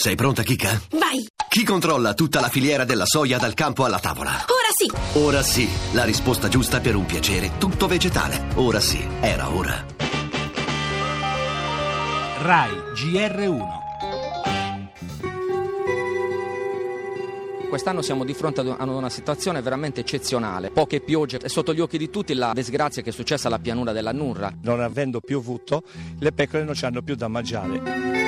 Sei pronta, Kika? Vai! Chi controlla tutta la filiera della soia dal campo alla tavola? Ora sì! Ora sì, la risposta giusta per un piacere tutto vegetale. Ora sì, era ora. RAI GR1 Quest'anno siamo di fronte ad una situazione veramente eccezionale. Poche piogge, è sotto gli occhi di tutti la disgrazia che è successa alla pianura della Nurra. Non avendo piovuto, le pecore non ci hanno più da mangiare.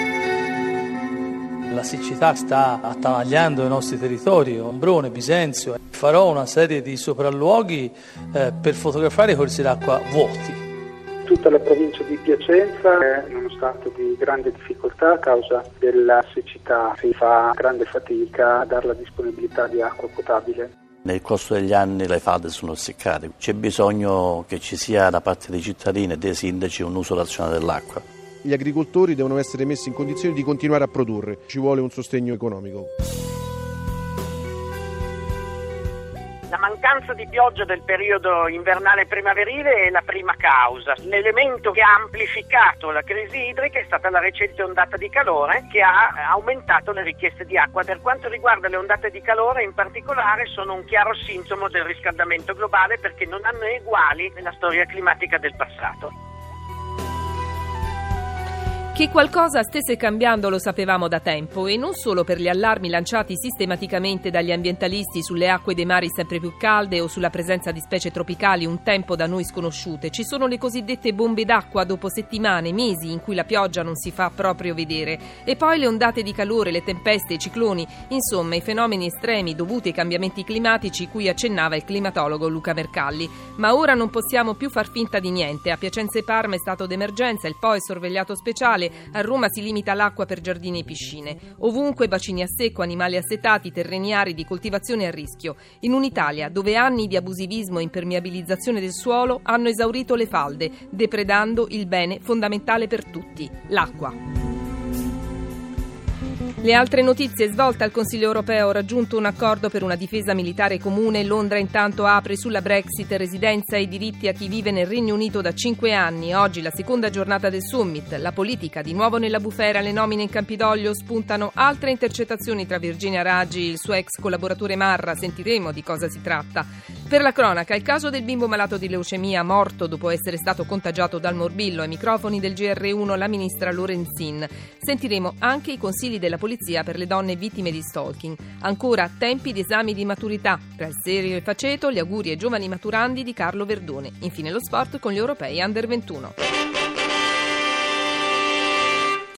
La siccità sta attanagliando i nostri territori, Ombrone, Bisenzio. Farò una serie di sopralluoghi eh, per fotografare i corsi d'acqua vuoti. Tutta la provincia di Piacenza è in uno stato di grande difficoltà a causa della siccità, si fa grande fatica a dare la disponibilità di acqua potabile. Nel corso degli anni le falde sono seccate, c'è bisogno che ci sia da parte dei cittadini e dei sindaci un uso razionale dell'acqua. Gli agricoltori devono essere messi in condizione di continuare a produrre, ci vuole un sostegno economico. La mancanza di pioggia del periodo invernale primaverile è la prima causa. L'elemento che ha amplificato la crisi idrica è stata la recente ondata di calore che ha aumentato le richieste di acqua. Per quanto riguarda le ondate di calore in particolare sono un chiaro sintomo del riscaldamento globale perché non hanno eguali nella storia climatica del passato. Che qualcosa stesse cambiando lo sapevamo da tempo e non solo per gli allarmi lanciati sistematicamente dagli ambientalisti sulle acque dei mari sempre più calde o sulla presenza di specie tropicali un tempo da noi sconosciute. Ci sono le cosiddette bombe d'acqua dopo settimane, mesi in cui la pioggia non si fa proprio vedere. E poi le ondate di calore, le tempeste, i cicloni, insomma i fenomeni estremi dovuti ai cambiamenti climatici cui accennava il climatologo Luca Mercalli. Ma ora non possiamo più far finta di niente. A Piacenza e Parma è stato d'emergenza, il PO è sorvegliato speciale a Roma si limita l'acqua per giardini e piscine. Ovunque bacini a secco, animali assetati, terreni aridi, coltivazione a rischio. In un'Italia dove anni di abusivismo e impermeabilizzazione del suolo hanno esaurito le falde, depredando il bene fondamentale per tutti, l'acqua. Le altre notizie svolta al Consiglio europeo raggiunto un accordo per una difesa militare comune. Londra intanto apre sulla Brexit residenza e diritti a chi vive nel Regno Unito da cinque anni. Oggi la seconda giornata del summit. La politica di nuovo nella bufera, le nomine in Campidoglio spuntano altre intercettazioni tra Virginia Raggi e il suo ex collaboratore Marra. Sentiremo di cosa si tratta. Per la cronaca, il caso del bimbo malato di leucemia morto dopo essere stato contagiato dal morbillo ai microfoni del GR1 la ministra Lorenzin. Sentiremo anche i consigli della polizia per le donne vittime di stalking. Ancora tempi di esami di maturità. Tra il serio e il faceto, gli auguri ai giovani maturandi di Carlo Verdone. Infine lo sport con gli europei under 21.